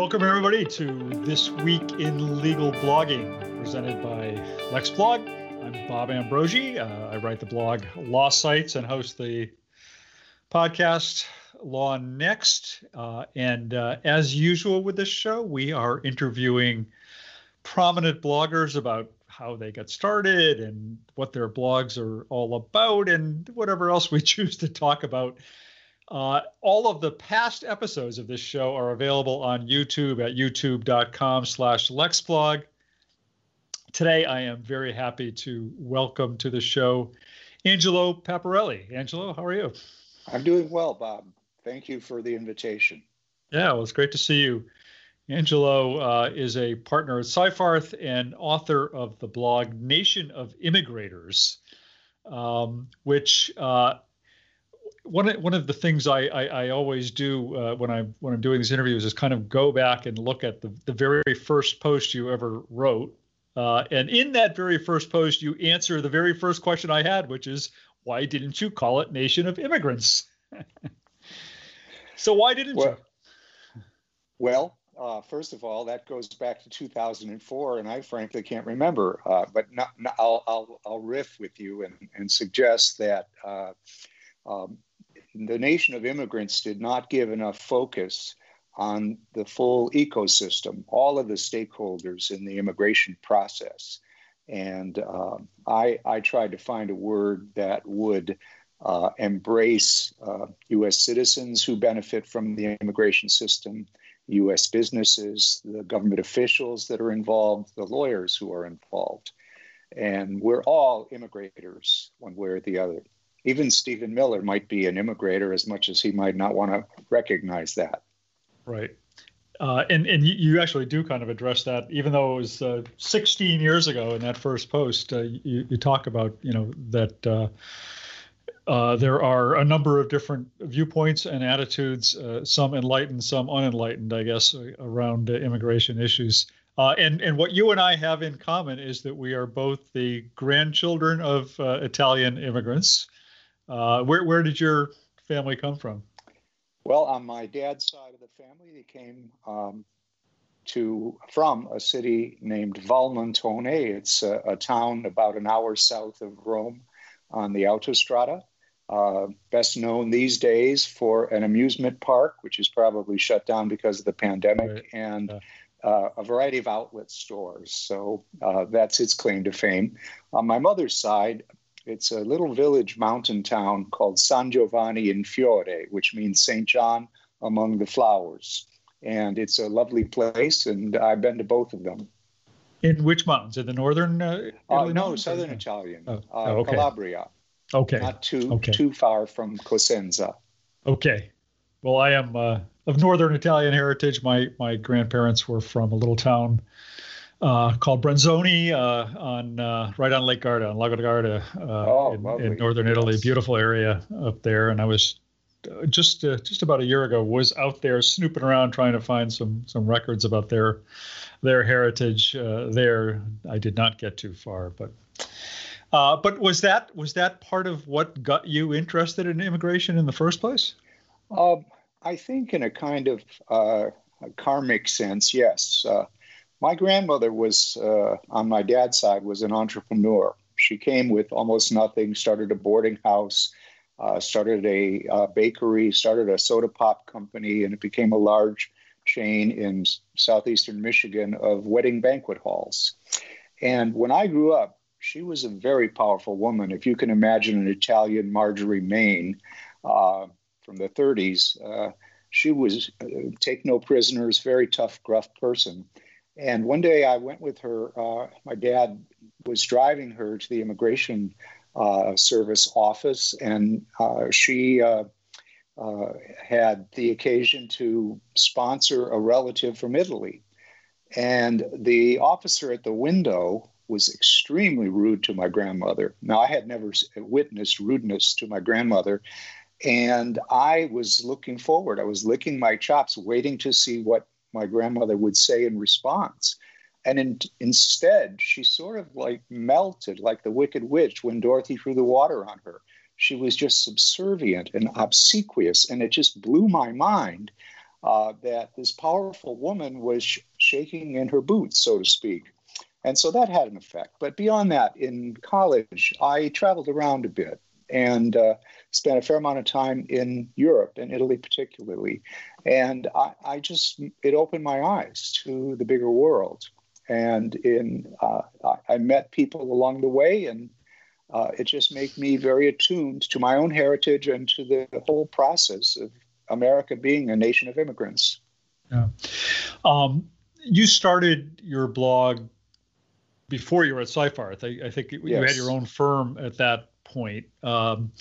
Welcome, everybody, to This Week in Legal Blogging, presented by LexBlog. I'm Bob Ambrogi. Uh, I write the blog Law Sites and host the podcast Law Next. Uh, and uh, as usual with this show, we are interviewing prominent bloggers about how they got started and what their blogs are all about and whatever else we choose to talk about uh, all of the past episodes of this show are available on YouTube at youtube.com slash lexblog. Today, I am very happy to welcome to the show Angelo Paparelli. Angelo, how are you? I'm doing well, Bob. Thank you for the invitation. Yeah, well, it's great to see you. Angelo uh, is a partner at Seyfarth and author of the blog Nation of Immigrators, um, which uh, one of, one of the things I, I, I always do uh, when I when I'm doing these interviews is kind of go back and look at the, the very first post you ever wrote, uh, and in that very first post you answer the very first question I had, which is why didn't you call it Nation of Immigrants? so why didn't well, you? Well, uh, first of all, that goes back to 2004, and I frankly can't remember. Uh, but not, not, I'll, I'll, I'll riff with you and, and suggest that uh, um, the nation of immigrants did not give enough focus on the full ecosystem, all of the stakeholders in the immigration process. And uh, I, I, tried to find a word that would uh, embrace uh, US citizens who benefit from the immigration system, US businesses, the government officials that are involved, the lawyers who are involved. And we're all immigrators, one way or the other even Stephen Miller might be an immigrator as much as he might not want to recognize that. Right. Uh, and and you actually do kind of address that, even though it was uh, 16 years ago in that first post. Uh, you, you talk about you know that uh, uh, there are a number of different viewpoints and attitudes, uh, some enlightened, some unenlightened, I guess, around immigration issues. and and what you and I have in common is that we are both the grandchildren of Italian immigrants. Uh, where where did your family come from? Well, on my dad's side of the family, they came um, to from a city named Valmontone. It's a, a, town about an hour south of Rome on the Autostrada. Uh, best known these days for an amusement park, which is probably shut down because of the pandemic, right. and uh, a variety of outlet stores. So uh, that's its claim to fame. On my mother's side, it's a little village mountain town called San Giovanni in Fiore, which means St. John among the flowers. And it's a lovely place, and I've been to both of them. In which mountains? In the northern? Uh, uh, no, southern Italian. Oh. Uh, oh, okay. Calabria. Okay. Not too okay. too far from Cosenza. Okay. Well, I am uh, of northern Italian heritage. My my grandparents were from a little town uh, called Brenzone uh, on uh, right on Lake Garda, on Lago di Garda, uh, oh, in, in, northern Italy. Beautiful area up there, and I was uh, just uh, just about a year ago was out there snooping around trying to find some some records about their their heritage there. I did not get too far, but. but was that was that part of what got you interested in immigration in the first place? Um, I think, in a kind of karmic sense, yes my grandmother was, uh, on my dad's side, was an entrepreneur. She came with almost nothing, started a boarding house, uh, started a uh, bakery, started a soda pop company, and it became a large chain in southeastern Michigan of wedding banquet halls. And when I grew up, she was a very powerful woman. If you can imagine an Italian Marjorie Main uh, from the 30s, uh, she was uh, take no prisoners, very tough, gruff person. And one day I went with her. Uh, my dad was driving her to the immigration uh, service office, and uh, she uh, uh, had the occasion to sponsor a relative from Italy. And the officer at the window was extremely rude to my grandmother. Now, I had never witnessed rudeness to my grandmother. And I was looking forward. I was licking my chops, waiting to see what my grandmother would say in response. And in, instead, she sort of like melted like the Wicked Witch when Dorothy threw the water on her. She was just subservient and obsequious, and it just blew my mind. uh, that this powerful woman was sh- shaking in her boots, so to speak. And so that had an effect. But beyond that, in college, I traveled around a bit and uh, spent a fair amount of time in Europe and Italy, particularly. And I, I, just, it opened my eyes to the bigger world. And in, uh, I met people along the way, and uh, it just made me very attuned to my own heritage and to the whole process of America being a nation of immigrants. Yeah. Um, you started your blog before you were at Seyfarth. I, I think you yes. had your own firm at that point. Um,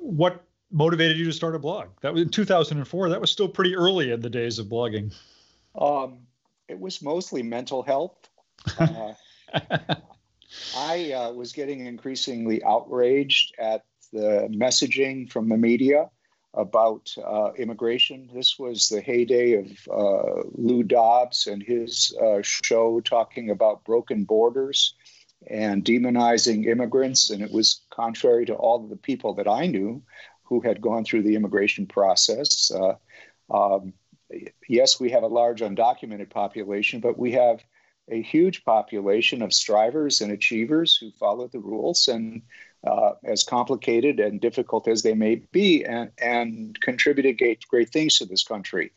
what motivated you to start a blog? That was in 2004. That was still pretty early in the days of blogging. Um, it was mostly mental health. Uh, I uh, was getting increasingly outraged at the messaging from the media about uh, immigration. This was the heyday of uh, Lou Dobbs and his uh, show talking about broken borders and demonizing immigrants. And it was contrary to all of the people that I knew who had gone through the immigration process. Uh, um, yes, we have a large undocumented population, but we have a huge population of strivers and achievers who follow the rules and uh, as complicated and difficult as they may be, and, and contributed great, great things to this country.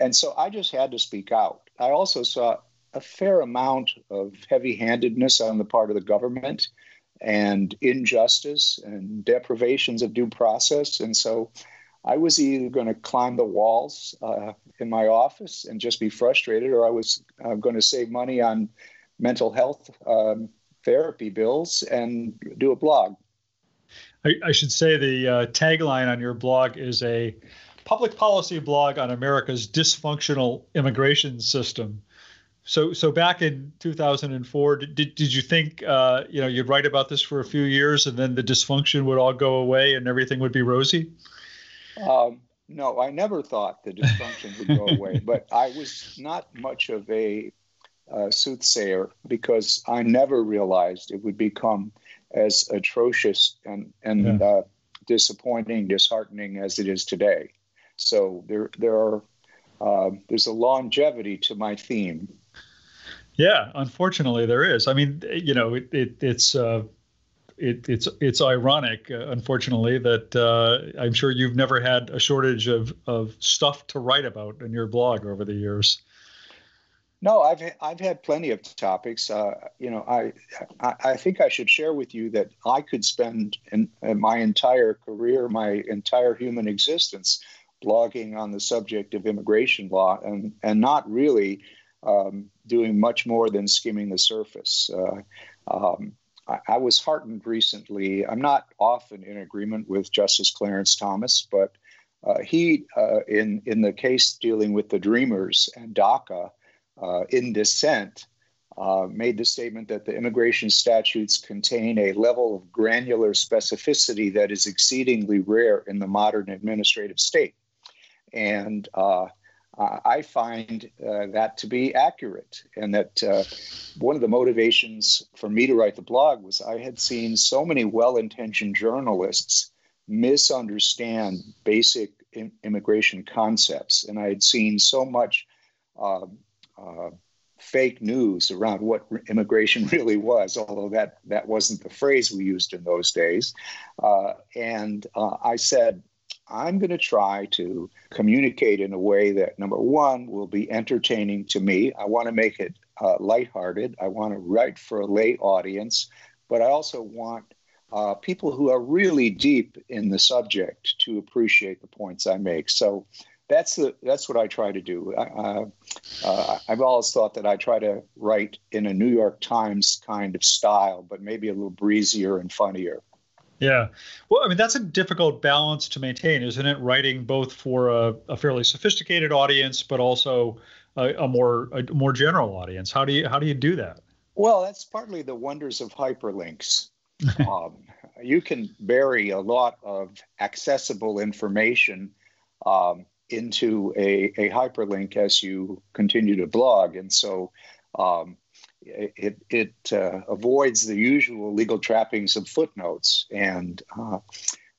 And so I just had to speak out. I also saw a fair amount of heavy handedness on the part of the government and injustice and deprivations of due process. And so I was either going to climb the walls uh, in my office and just be frustrated, or I was uh, going to save money on mental health um, therapy bills and do a blog. I, I should say the uh, tagline on your blog is a public policy blog on America's dysfunctional immigration system. So, so back in 2004, did, did you think uh, you know you'd write about this for a few years and then the dysfunction would all go away and everything would be rosy? Um, no, I never thought the dysfunction would go away, but I was not much of a uh, soothsayer because I never realized it would become as atrocious and and yeah. uh, disappointing, disheartening as it is today. So there there are uh, there's a longevity to my theme. Yeah, unfortunately there is. I mean, you know, it, it it's uh, it, it's it's ironic, uh, unfortunately, that uh, I'm sure you've never had a shortage of of stuff to write about in your blog over the years. No, I've I've had plenty of topics. Uh, you know, I, I, I think I should share with you that I could spend in, in, my entire career, my entire human existence, blogging on the subject of immigration law, and and not really um, doing much more than skimming the surface. Uh, um, I, was heartened recently. I'm not often in agreement with Justice Clarence Thomas, but uh, he, uh, in in the case dealing with the Dreamers and DACA uh, in dissent, uh, made the statement that the immigration statutes contain a level of granular specificity that is exceedingly rare in the modern administrative state. And uh, I find uh, that to be accurate, and that uh, one of the motivations for me to write the blog was I had seen so many well intentioned journalists misunderstand basic immigration concepts, and I had seen so much um, uh, fake news around what immigration really was, although that, that wasn't the phrase we used in those days. Uh, and uh, I said, I'm going to try to communicate in a way that, number one, will be entertaining to me. I want to make it uh, lighthearted. I want to write for a lay audience, but I also want uh, people who are really deep in the subject to appreciate the points I make. So that's the that's what I try to do. Uh, uh, I've always thought that I try to write in a New York Times kind of style, but maybe a little breezier and funnier. Yeah, well, I mean that's a difficult balance to maintain, isn't it? Writing both for a, a fairly sophisticated audience, but also a, a more a more general audience. How do you how do you do that? Well, that's partly the wonders of hyperlinks. um, you can bury a lot of accessible information um, into a, a hyperlink as you continue to blog. And so um, it, it uh, avoids the usual legal trappings of footnotes. And, uh,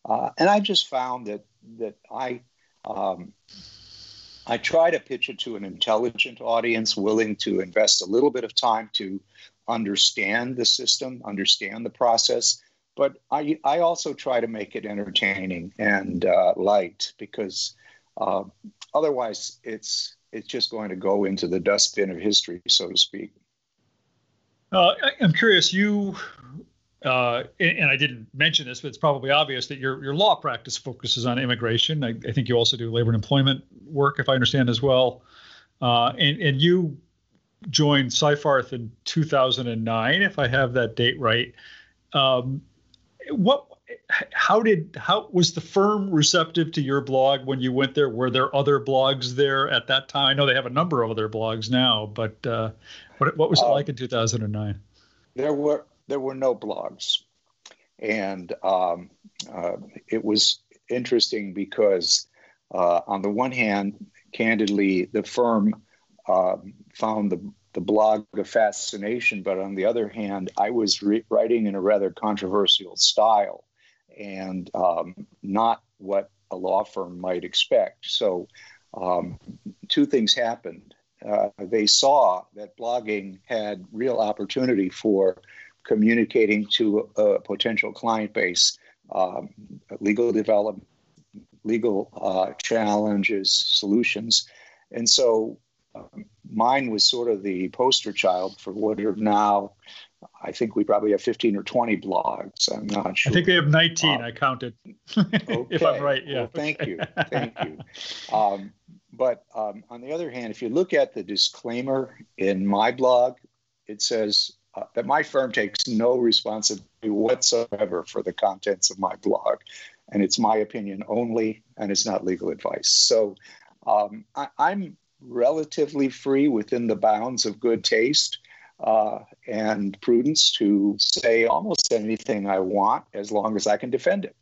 uh, and I just found that, that I, um, I try to pitch it to an intelligent audience willing to invest a little bit of time to understand the system, understand the process. But I, I also try to make it entertaining and uh, light because uh, otherwise it's it's just going to go into the dustbin of history, so to speak. Uh, I'm curious. You uh, and I didn't mention this, but it's probably obvious that your your law practice focuses on immigration. I, I think you also do labor and employment work, if I understand as well. Uh, and and you joined Seyfarth in 2009, if I have that date right. Um, what? How did how was the firm receptive to your blog when you went there? Were there other blogs there at that time? I know they have a number of other blogs now, but uh, what what was it um, like in 2009? There were there were no blogs. And um, uh, it was interesting because, uh, on the one hand, candidly, the firm uh, found the, the blog a fascination, but on the other hand, I was re- writing in a rather controversial style and um, not what a law firm might expect. So, um, two things happened. Uh, they saw that blogging had real opportunity for communicating to a potential client base, um, legal development, legal uh, challenges, solutions. And so um, mine was sort of the poster child for what are now, I think we probably have 15 or 20 blogs. I'm not sure. I think they have 19. I counted. okay. if I'm right. Yeah. Well, thank you. Thank you. But um, on the other hand, if you look at the disclaimer in my blog, it says uh, that my firm takes no responsibility whatsoever for the contents of my blog. And it's my opinion only, and it's not legal advice. So um, I, am relatively free within the bounds of good taste uh, and prudence to say almost anything I want as long as I can defend it.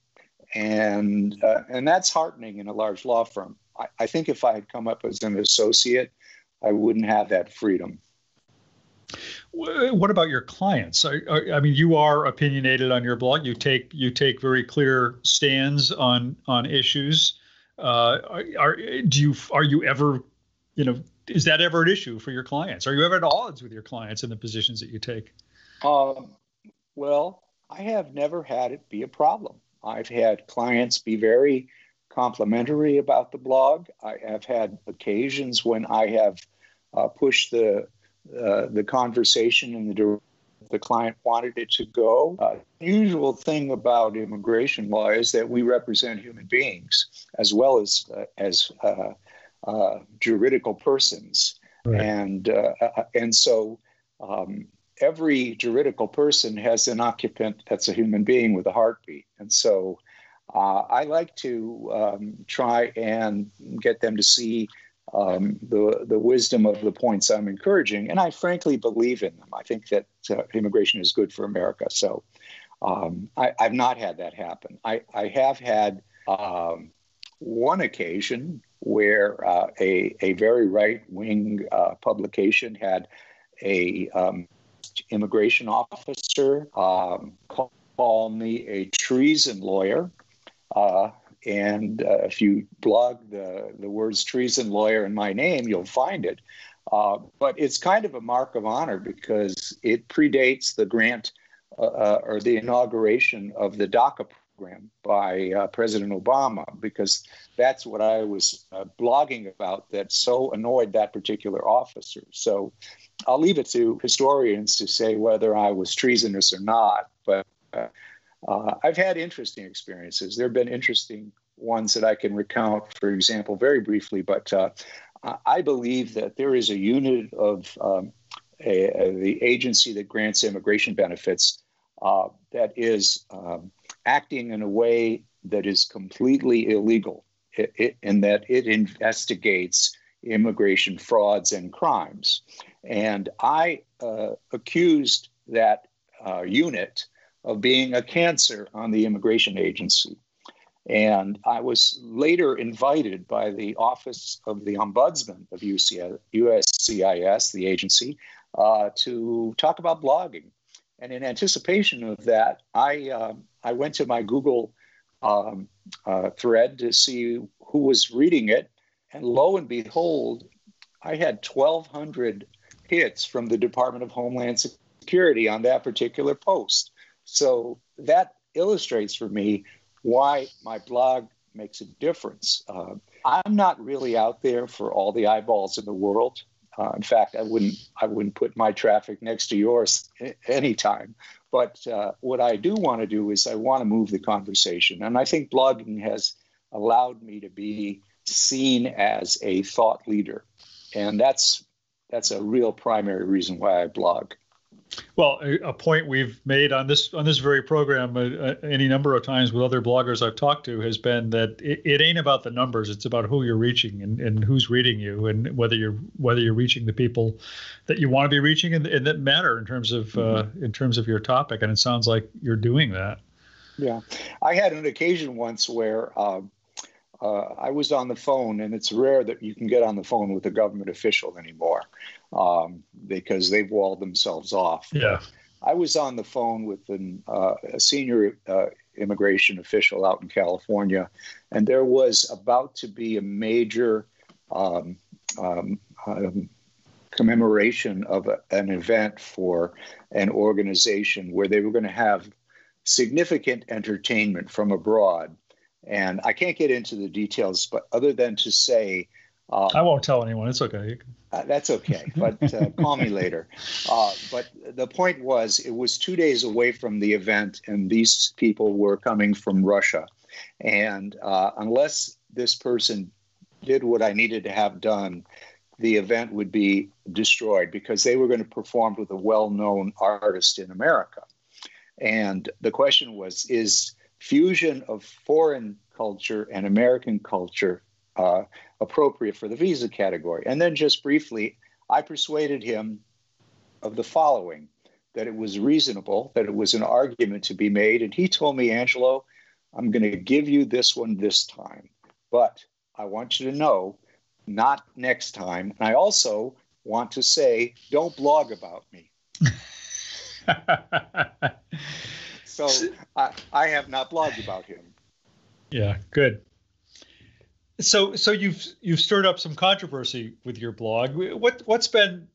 And, uh, and that's heartening in a large law firm. I, I think if I had come up as an associate, I wouldn't have that freedom. What about your clients? I, I, mean, you are opinionated on your blog. You take you take very clear stands on on issues. Uh, are do you are you ever, you know, is that ever an issue for your clients? Are you ever at odds with your clients in the positions that you take? Um, well, I have never had it be a problem. I've had clients be very complimentary about the blog. I have had occasions when I have uh, pushed the uh, the conversation and the direction the client wanted it to go. Uh, usual thing about immigration law is that we represent human beings as well as uh, as uh, uh juridical persons, right. and uh, and so um, every juridical person has an occupant that's a human being with a heartbeat, and so. I like to um, try and get them to see um, the the wisdom of the points I'm encouraging, and I frankly believe in them. I think that uh, immigration is good for America. So um, I, have not had that happen. I, I have had um, one occasion where uh, a a very right wing uh, publication had a um, immigration officer um, call, call me a treason lawyer. Uh, and uh, if you blog the, the words treason lawyer in my name, you'll find it. Uh, but it's kind of a mark of honor because it predates the grant uh, uh or the inauguration of the DACA program by uh, President Obama, because that's what I was blogging about that so annoyed that particular officer. So I'll leave it to historians to say whether I was treasonous or not. But uh, I've had interesting experiences. There have been interesting ones that I can recount, for example, very briefly, but uh, I believe that there is a unit of um, a, a, the agency that grants immigration benefits uh, that is um, acting in a way that is completely illegal it, it, in that it investigates immigration frauds and crimes. And I uh, accused that uh, unit of being a cancer on the immigration agency. And I was later invited by the Office of the Ombudsman of USCIS, the agency, uh, to talk about blogging. And in anticipation of that, I, uh, I went to my Google um, uh, thread to see who was reading it. And lo and behold, I had 1,200 hits from the Department of Homeland Security on that particular post. So that illustrates for me why my blog makes a difference. Uh, I'm not really out there for all the eyeballs in the world. Uh, in fact, I wouldn't I wouldn't put my traffic next to yours anytime. But uh, what I do want to do is I want to move the conversation, and I think blogging has allowed me to be seen as a thought leader, and that's that's a real primary reason why I blog. Well, a, a, point we've made on this on this very program uh, uh, any number of times with other bloggers I've talked to has been that it, it, ain't about the numbers; it's about who you're reaching and, and who's reading you, and whether you're whether you're reaching the people that you want to be reaching and, and that matter in terms of uh, mm-hmm. uh, in terms of your topic. And it sounds like you're doing that. Yeah, I had an occasion once where. Um, uh, I was on the phone, and it's rare that you can get on the phone with a government official anymore um, because they've walled themselves off. Yeah. I was on the phone with an, uh, a senior uh, immigration official out in California, and there was about to be a major um, um, um commemoration of a, an event for an organization where they were going to have significant entertainment from abroad. And I can't get into the details, but other than to say um, I won't tell anyone. It's okay. Uh, that's okay, but uh, call me later. Uh, but the point was, it was two days away from the event, and these people were coming from Russia. And uh, unless this person did what I needed to have done, the event would be destroyed because they were going to perform with a well known artist in America. And the question was is fusion of foreign culture and American culture uh, appropriate for the visa category. And then, just briefly, I persuaded him of the following that it was reasonable, that it was an argument to be made. And he told me, Angelo, I'm going to give you this one this time, but I want you to know, not next time. And I also want to say, don't blog about me. so I, I have not blogged about him. Yeah, good. So, so you've you've stirred up some controversy with your blog. What what's been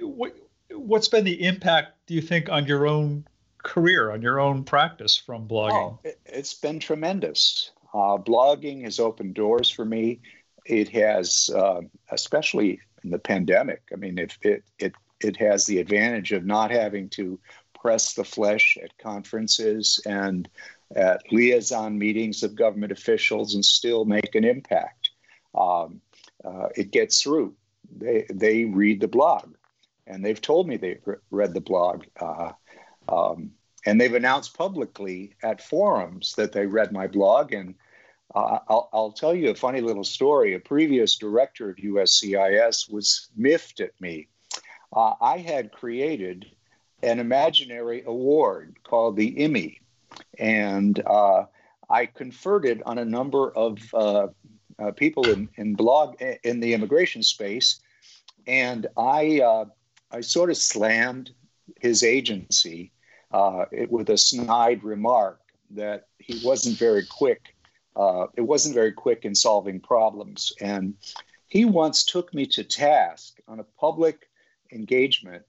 what what's been the impact? Do you think on your own career, on your own practice from blogging? Oh, it's been tremendous. Uh, blogging has opened doors for me. It has, uh, especially in the pandemic. I mean, it it it it has the advantage of not having to press the flesh at conferences and at liaison meetings of government officials and still make an impact. Um, uh, it gets through. They, they read the blog, and they've told me they've read the blog. Uh, um, and they've announced publicly at forums that they read my blog. And uh, I'll, I'll, tell you a funny little story. A previous director of USCIS was miffed at me. Uh, I had created an imaginary award called the Emmy, and uh, I conferred it on a number of uh, uh, people in, in blog in the immigration space, and I uh, I sort of slammed his agency uh, it, with a snide remark that he wasn't very quick. Uh, it wasn't very quick in solving problems, and he once took me to task on a public engagement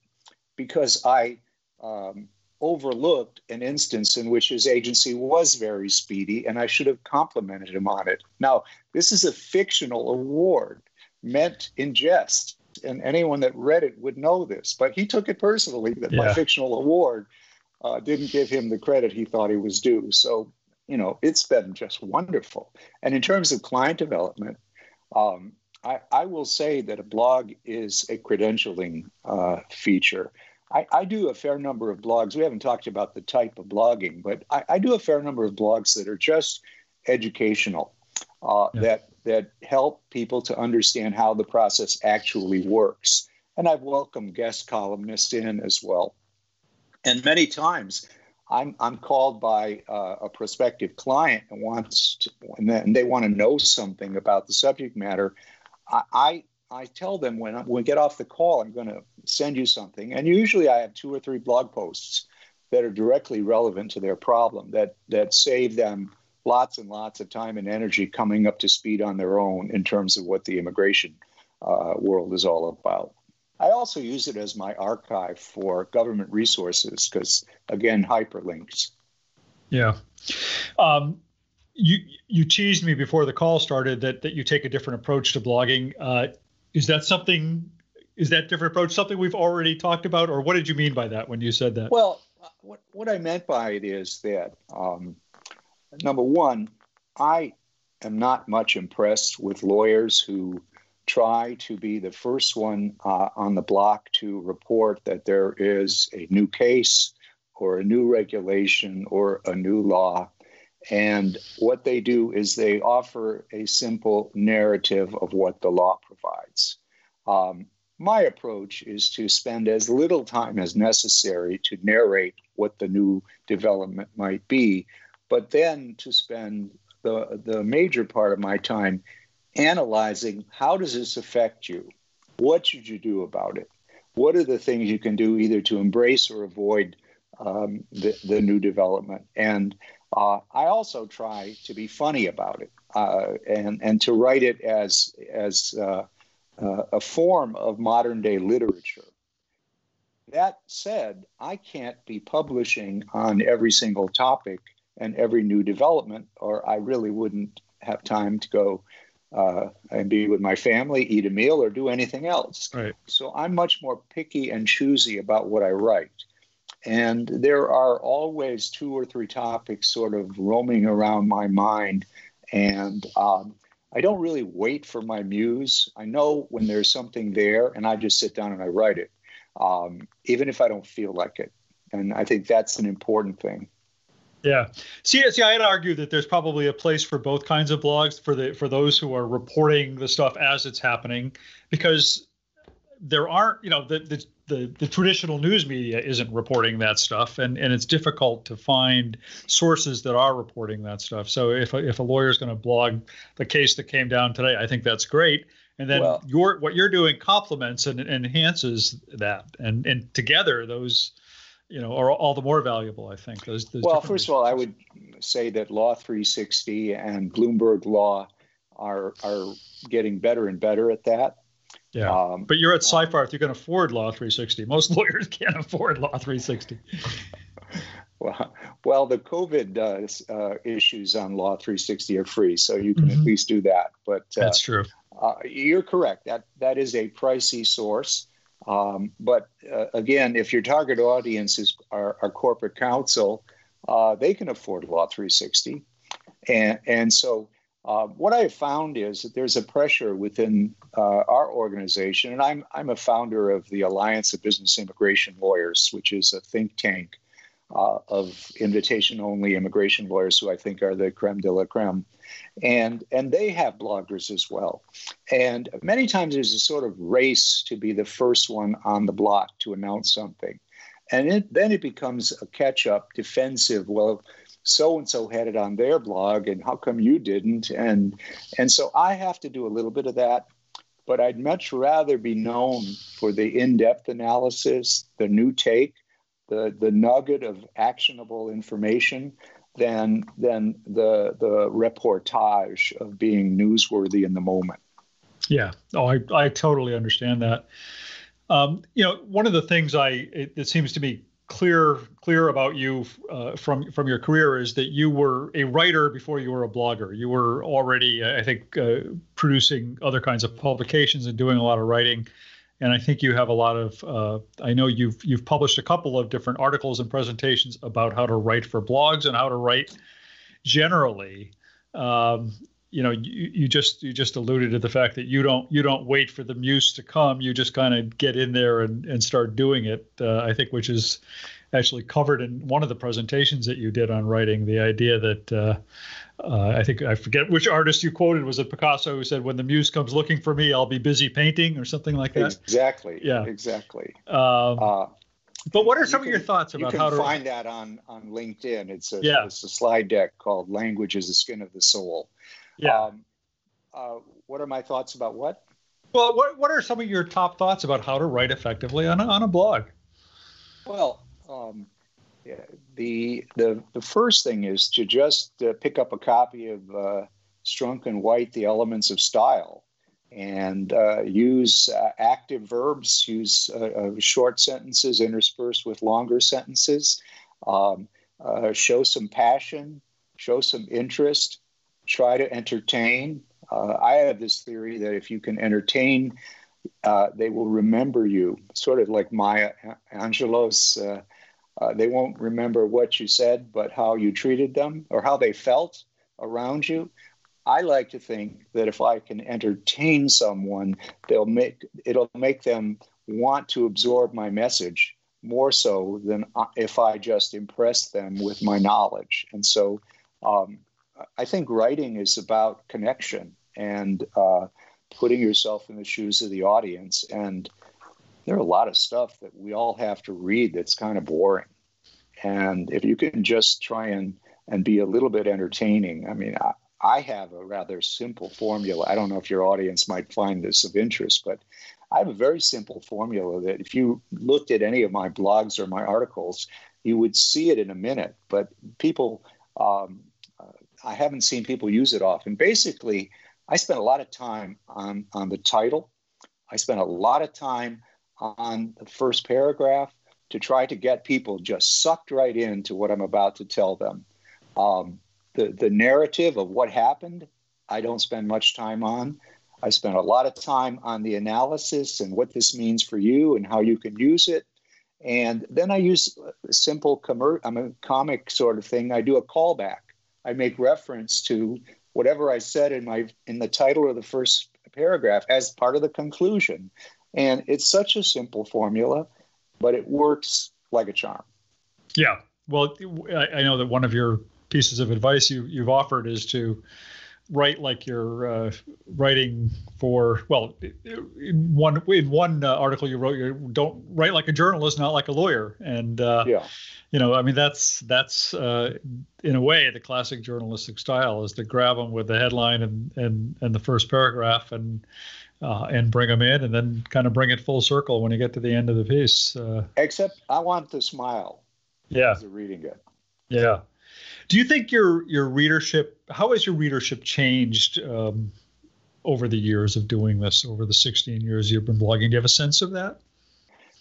because I um, overlooked an instance in which his agency was very speedy, and I should have complimented him on it. Now, this is a fictional award meant in jest, and anyone that read it would know this, but he took it personally that yeah. my fictional award uh, didn't give him the credit he thought he was due. So, you know, it's been just wonderful. And in terms of client development, um, I, I, will say that a blog is a credentialing uh, feature. I, I, do a fair number of blogs. We haven't talked about the type of blogging, but I, I do a fair number of blogs that are just educational, uh, yeah. that that help people to understand how the process actually works. And I've welcomed guest columnists in as well. And many times, I'm I'm called by uh, a prospective client and wants to, and, they want to know something about the subject matter. I, I tell them when, I, when we get off the call, I'm going to send you something. And usually I have two or three blog posts that are directly relevant to their problem that, that save them lots and lots of time and energy coming up to speed on their own in terms of what the immigration uh, world is all about. I also use it as my archive for government resources because, again, hyperlinks. Yeah. Um, you you teased me before the call started that that you take a different approach to blogging. Uh, is that something? Is that different approach something we've already talked about, or what did you mean by that when you said that? Well, what what I meant by it is that um, number one, I am not much impressed with lawyers who try to be the first one uh, on the block to report that there is a new case or a new regulation or a new law. And what they do is they offer a simple narrative of what the law provides. Um, my approach is to spend as little time as necessary to narrate what the new development might be, but then to spend the, the major part of my time analyzing how does this affect you? What should you do about it? What are the things you can do either to embrace or avoid um, the, the new development? And uh, I also try to be funny about it uh, and, and to write it as, as uh, uh a form of modern day literature. That said, I can't be publishing on every single topic and every new development, or I really wouldn't have time to go uh, and be with my family, eat a meal, or do anything else. Right. So I'm much more picky and choosy about what I write. And there are always two or three topics sort of roaming around my mind. And um, I don't really wait for my muse. I know when there's something there, and I just sit down and I write it, um, even if I don't feel like it. And I think that's an important thing. Yeah. See, see, I'd argue that there's probably a place for both kinds of blogs for the for those who are reporting the stuff as it's happening, because there aren't, you know, the the the, the traditional news media isn't reporting that stuff, and and it's difficult to find sources that are reporting that stuff. So if a, if a lawyer is going to blog the case that came down today, I think that's great. And then well, your what you're doing complements and, and enhances that, and and together those you know, are all the more valuable, I think. Those, those well, first of all, I would say that Law 360 and Bloomberg Law are are getting better and better at that. Yeah, um, but you're at Seyfarth. You can afford Law 360. Most lawyers can't afford Law 360. well, well, the COVID uh, uh, issues on Law 360 are free, so you can mm-hmm. at least do that. But uh, that's true. Uh, you're correct. That that is a pricey source. Um, but uh, again, if your target audience is our, our corporate counsel, uh, they can afford Law 360. And, and so uh, what I have found is that there's a pressure within uh, our organization, and I'm, I'm a founder of the Alliance of Business Immigration Lawyers, which is a think tank uh, of invitation only immigration lawyers who I think are the creme de la creme. And, and they have bloggers as well. And many times there's a sort of race to be the first one on the block to announce something. And it, then it becomes a catch up defensive. Well, so and so had it on their blog, and how come you didn't? And, and so I have to do a little bit of that but I'd much rather be known for the in depth analysis, the new take, the, the nugget of actionable information than than the the reportage of being newsworthy in the moment. Yeah, oh, I I totally understand that. Um, you know, one of the things I it, it seems to be clear clear about you uh, from from your career is that you were a writer before you were a blogger. You were already, I think, uh, producing other kinds of publications and doing a lot of writing and I think you have a lot of. Uh, I know you've you've published a couple of different articles and presentations about how to write for blogs and how to write generally. Um, you know, you, you just you just alluded to the fact that you don't you don't wait for the muse to come. You just kind of get in there and and start doing it. Uh, I think, which is actually covered in one of the presentations that you did on writing. The idea that uh, uh, I think I forget which artist you quoted. Was it Picasso who said, "When the muse comes looking for me, I'll be busy painting," or something like that? Exactly. Yeah. Exactly. Um, uh, but what are some can, of your thoughts about how to find that on on LinkedIn? It's a yeah. it's a slide deck called "Language is the Skin of the Soul." Yeah. Um, uh, what are my thoughts about what? Well, what what are some of your top thoughts about how to write effectively on a, on a blog? Well, um, Yeah, the the the first thing is to just uh, pick up a copy of uh, Strunk and White, The Elements of Style, and uh, use uh, active verbs, use uh, uh, short sentences interspersed with longer sentences, um, show some passion, show some interest, try to entertain. I have this theory that if you can entertain, they will remember you, sort of like Maya Angelou's uh, they won't remember what you said, but how you treated them or how they felt around you. I like to think that if I can entertain someone, they'll make it'll make them want to absorb my message more so than if I just impress them with my knowledge. And so, um, I think writing is about connection and uh, putting yourself in the shoes of the audience and there are a lot of stuff that we all have to read that's kind of boring. And if you can just try and, and be a little bit entertaining, I mean, I, I have a rather simple formula. I don't know if your audience might find this of interest, but I have a very simple formula that if you looked at any of my blogs or my articles, you would see it in a minute. But people, um, I haven't seen people use it often. Basically, I spent a lot of time on, on the title. I spent a lot of time on the first paragraph to try to get people just sucked right into what I'm about to tell them. Um, the, the narrative of what happened, I don't spend much time on. I spend a lot of time on the analysis and what this means for you and how you can use it. And then I use a simple commer- I'm a comic sort of thing. I do a callback. I make reference to whatever I said in my in the title of the first paragraph as part of the conclusion. And it's such a simple formula, but it works like a charm. Yeah. Well, I know that one of your pieces of advice you, you've offered is to write like you're uh, writing for well in one in one uh, article you wrote you don't write like a journalist not like a lawyer and uh, yeah you know i mean that's that's uh, in a way the classic journalistic style is to grab them with the headline and and and the first paragraph and uh, and bring them in, and then kind of bring it full circle when you get to the end of the piece. Uh, Except I want to smile. Yeah. As reading it. Yeah. Do you think your your readership? How has your readership changed um, over the years of doing this? Over the 16 years you've been blogging, do you have a sense of that?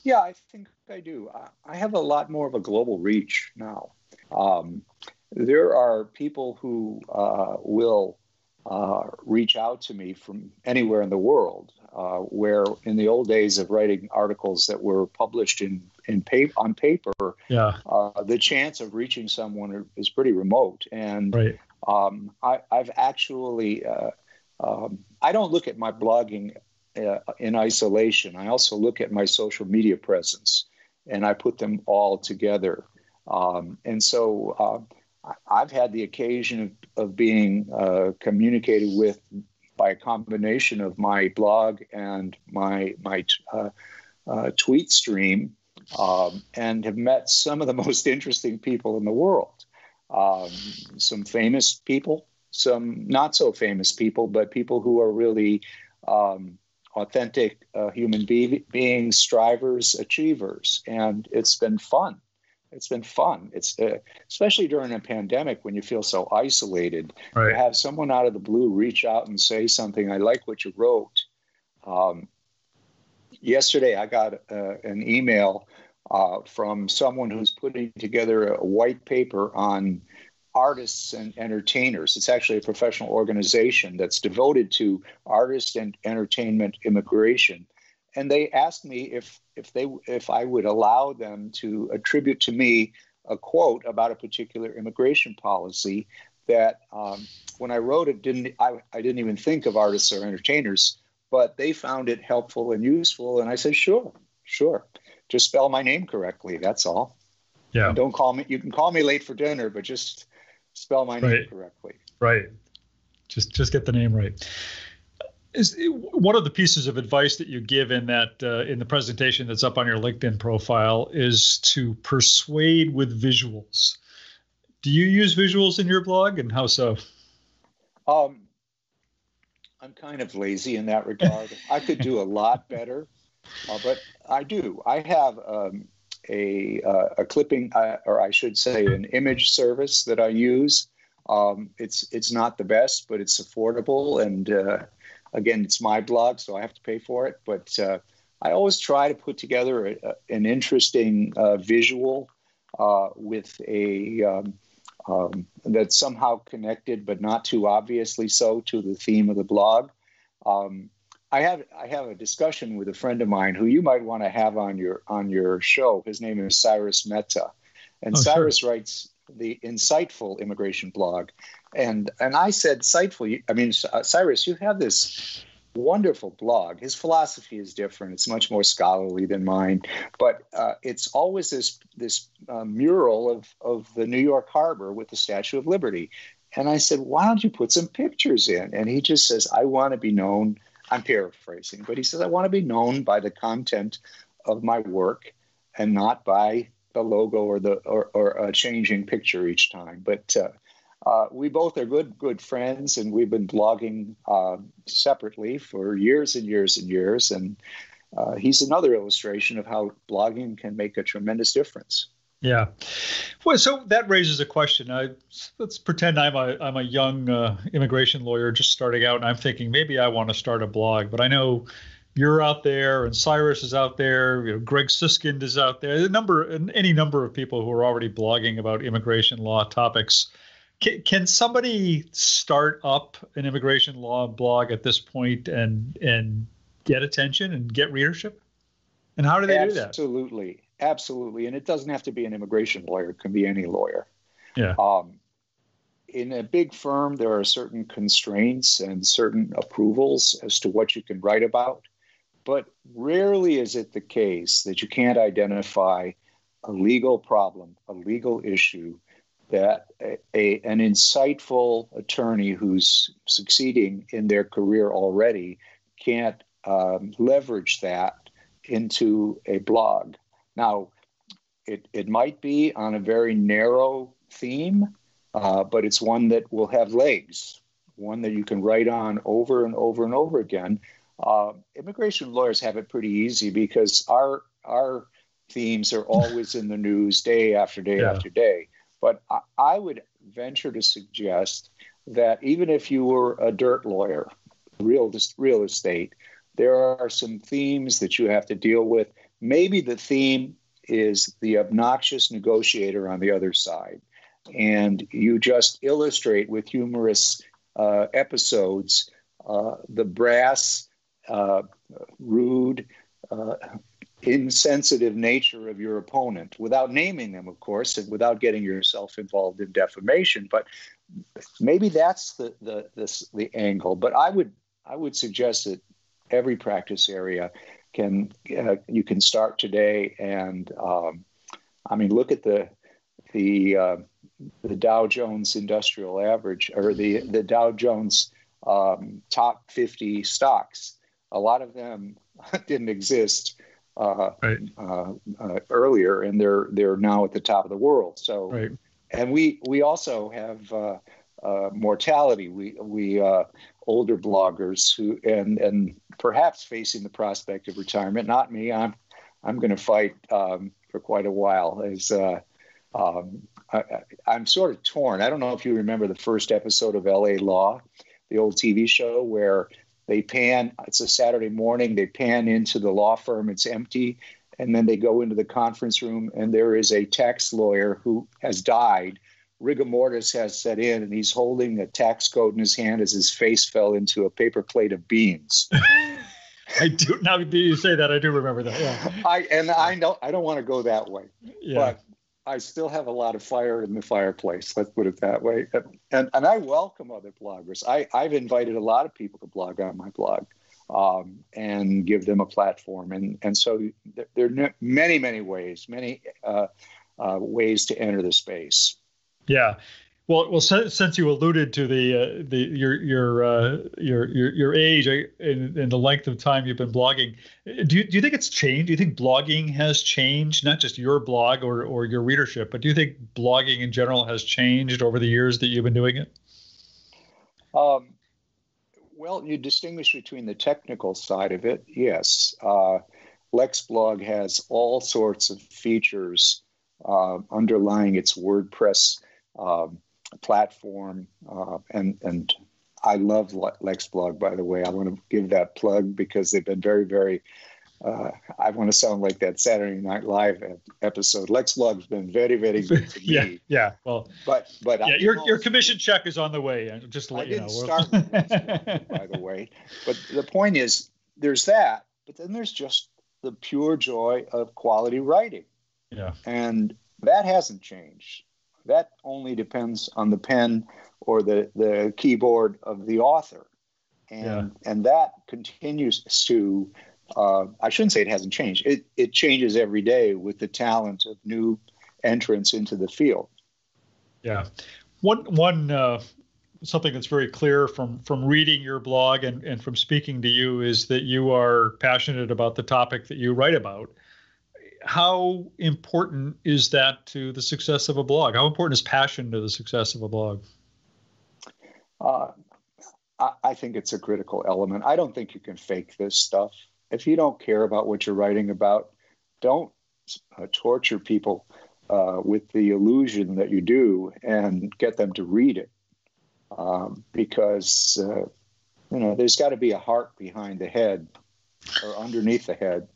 Yeah, I think I do. I have a lot more of a global reach now. Um, there are people who uh, will uh, reach out to me from anywhere in the world. Uh, where in the old days of writing articles that were published in in paper on paper, yeah, uh, the chance of reaching someone is pretty remote. And right. um, I, have actually uh, um, I don't look at my blogging uh, in isolation. I also look at my social media presence, and I put them all together. Um, and so uh, I've had the occasion of, of being uh, communicated with by a combination of my blog and my my uh, uh, tweet stream, um, and have met some of the most interesting people in the world. Um, some famous people, some not so famous people, but people who are really um, authentic uh, human be- beings, strivers, achievers, and it's been fun it's been fun. It's uh, especially during a pandemic when you feel so isolated. Right. To have someone out of the blue reach out and say something. I like what you wrote. Um, yesterday, I got uh, an email uh, from someone who's putting together a white paper on artists and entertainers. It's actually a professional organization that's devoted to artist and entertainment immigration and they asked me if if they if I would allow them to attribute to me a quote about a particular immigration policy that um, when I wrote it didn't I, I didn't even think of artists or entertainers, but they found it helpful and useful, and I said sure, sure, just spell my name correctly. That's all. Yeah. And don't call me. You can call me late for dinner, but just spell my name correctly. Right. Just just get the name right is one of the pieces of advice that you give in that uh, in the presentation that's up on your LinkedIn profile is to persuade with visuals. Do you use visuals in your blog, and how so? Um, I'm kind of lazy in that regard. I could do a lot better, uh, but I do. I have um, a, uh, a clipping, uh, or I should say, an image service that I use. Um, it's it's not the best, but it's affordable, and uh, again, it's my blog, so I have to pay for it. But uh, I always try to put together a, a, an interesting uh, visual uh, with a um, um, that's somehow connected, but not too obviously so, to the theme of the blog. Um, I have I have a discussion with a friend of mine who you might want to have on your on your show. His name is Cyrus Mehta, and oh, Cyrus sure. writes the insightful immigration blog, and and I said insightful. I mean, uh, Cyrus, you have this wonderful blog. His philosophy is different. It's much more scholarly than mine, but uh, it's always this this uh, mural of of the New York Harbor with the Statue of Liberty. And I said, why don't you put some pictures in? And he just says, I want to be known I'm paraphrasing, but he says, I want to be known by the content of my work and not by the logo or the or, or a changing picture each time. But uh, we both are good good friends, and we've been blogging uh, separately for years and years and years. And uh, he's another illustration of how blogging can make a tremendous difference. Yeah. Well, so that raises a question. I, let's pretend I'm a I'm a young uh, immigration lawyer just starting out, and I'm thinking maybe I want to start a blog. But I know you're out there, and Cyrus is out there. You know, Greg Siskind is out there. A number, any number of people who are already blogging about immigration law topics. Can, can somebody start up an immigration law blog at this point and and get attention and get readership? And how do they Absolutely. do that? Absolutely. Absolutely, and it doesn't have to be an immigration lawyer; it can be any lawyer. Yeah. Um, in a big firm, there are certain constraints and certain approvals as to what you can write about, but rarely is it the case that you can't identify a legal problem, a legal issue that a, a, an insightful attorney who's succeeding in their career already can't um, leverage that into a blog. Now, it, it might be on a very narrow theme, uh, but it's one that will have legs, one that you can write on over and over and over again. Uh, immigration lawyers have it pretty easy because our our themes are always in the news day after day yeah. after day. But I, I would venture to suggest that even if you were a dirt lawyer, real real estate, there are some themes that you have to deal with maybe the theme is the obnoxious negotiator on the other side. And you just illustrate with humorous uh, episodes uh, the brass, uh, rude, uh, insensitive nature of your opponent without naming them, of course, and without getting yourself involved in defamation. But maybe that's the, the, the, the angle. But I would, I would suggest that every practice area can uh, you can start today and um, I mean look at the the uh, the Dow Jones Industrial Average or the the Dow Jones um, top 50 stocks. A lot of them didn't exist uh, right. Uh, uh, earlier, and they're they're now at the top of the world. So, right. and we we also have uh, mortality. We we older bloggers who and and perhaps facing the prospect of retirement. Not me. I'm I'm going to fight um, for quite a while. As uh, um, I, am sort of torn. I don't know if you remember the first episode of L.A. Law, the old TV show where they pan. It's a Saturday morning. They pan into the law firm. It's empty. And then they go into the conference room, and there is a tax lawyer who has died rigor mortis has set in, and he's holding a tax code in his hand as his face fell into a paper plate of beans. I do now that you say that I do remember that. Yeah. I and I know I don't want to go that way. Yeah. But I still have a lot of fire in the fireplace. Let's put it that way. And and I welcome other bloggers. I I've invited a lot of people to blog on my blog, um, and give them a platform. And and so there are many many ways, many uh, uh, ways to enter the space. Yeah. Well, well, since you alluded to the uh, the your your, uh, your your your age uh, and, and the length of time you've been blogging, do you, do you think it's changed? Do you think blogging has changed? Not just your blog or or your readership, but do you think blogging in general has changed over the years that you've been doing it? Um, well, you distinguish between the technical side of it, yes. Uh, LexBlog has all sorts of features uh, underlying its WordPress um, platform, uh, and and I love LexBlog. By the way, I want to give that plug because they've been very, very. Uh, I want to sound like that Saturday Night Live episode. LexBlog's been very, very good to yeah, me. Yeah, well, but but yeah, your your commission check is on the way. Just to let I you didn't know. start by the way, but the point is, there's that, but then there's just the pure joy of quality writing. Yeah, and that hasn't changed. That only depends on the pen or the, the keyboard of the author. And, yeah. and that continues to, uh, I shouldn't say it hasn't changed. It, it changes every day with the talent of new entrants into the field. Yeah. One, one, uh, something that's very clear from from reading your blog and, and from speaking to you is that you are passionate about the topic that you write about how important is that to the success of a blog? How important is passion to the success of a blog? Uh, I, I think it's a critical element. I don't think you can fake this stuff. If you don't care about what you're writing about, don't uh, torture people uh, with the illusion that you do and get them to read it. Um, because, uh, you know, there's got to be a heart behind the head or underneath the head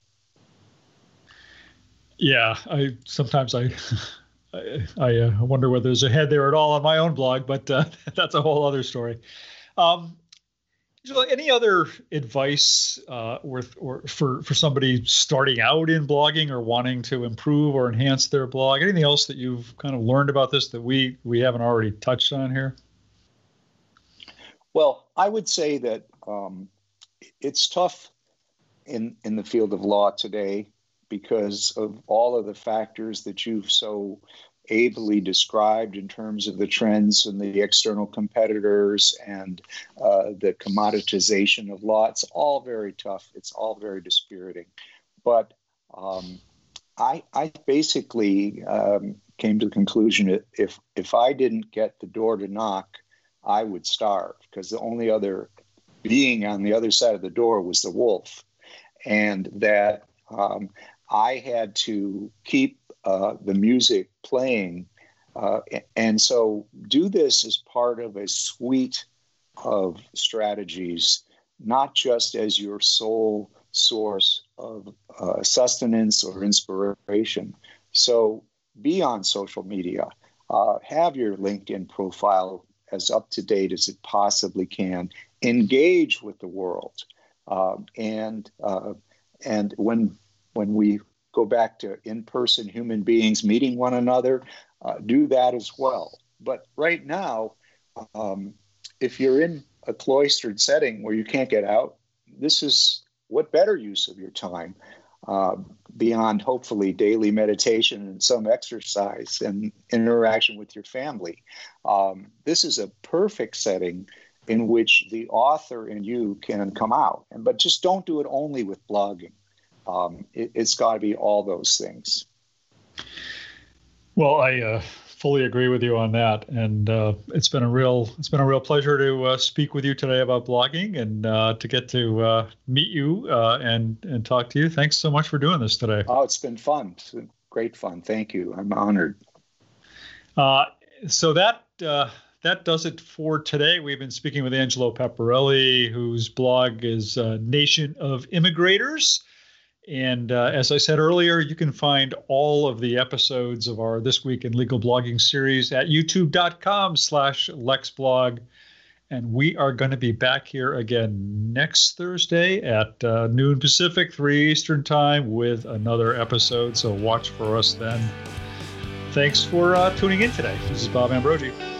yeah, I sometimes I I, I uh, wonder whether there's a head there at all on my own blog, but uh, that's a whole other story. Um, any other advice uh, worth or for for somebody starting out in blogging or wanting to improve or enhance their blog? Anything else that you've kind of learned about this that we we haven't already touched on here? Well, I would say that um, it's tough in in the field of law today because of all of the factors that you've so ably described in terms of the trends and the external competitors and uh, the commoditization of law. It's all very tough. It's all very dispiriting. But um, I, I, basically um, came to the conclusion that if if I didn't get the door to knock, I would starve because the only other being on the other side of the door was the wolf, and that um, I had to keep uh, the music playing. Uh, and so, do this as part of a suite of strategies, not just as your sole source of uh, sustenance or inspiration. So, be on social media, uh, have your LinkedIn profile as up to date as it possibly can, engage with the world. Um, and uh, and when when we go back to in person human beings meeting one another, uh, do that as well. But right now, um, if you're in a cloistered setting where you can't get out, this is what better use of your time uh, beyond hopefully daily meditation and some exercise and interaction with your family. Um, this is a perfect setting in which the author and you can come out. And but just don't do it only with blogging um, it, has got to be all those things. Well, I uh, fully agree with you on that, and uh, it's been a real it's been a real pleasure to uh, speak with you today about blogging and uh, to get to uh, meet you uh, and and talk to you. Thanks so much for doing this today. Oh, it's been fun. It's been great fun. Thank you. I'm honored. so that that does it for today. We've been speaking with Angelo Paparelli, whose blog is Nation of Immigrators. And uh, as I said earlier, you can find all of the episodes of our This Week in Legal Blogging series at youtube.com slash lexblog. And we are going to be back here again next Thursday at uh, noon Pacific, 3 Eastern Time with another episode. So watch for us then. Thanks for uh, tuning in today. This is Bob Ambrogi.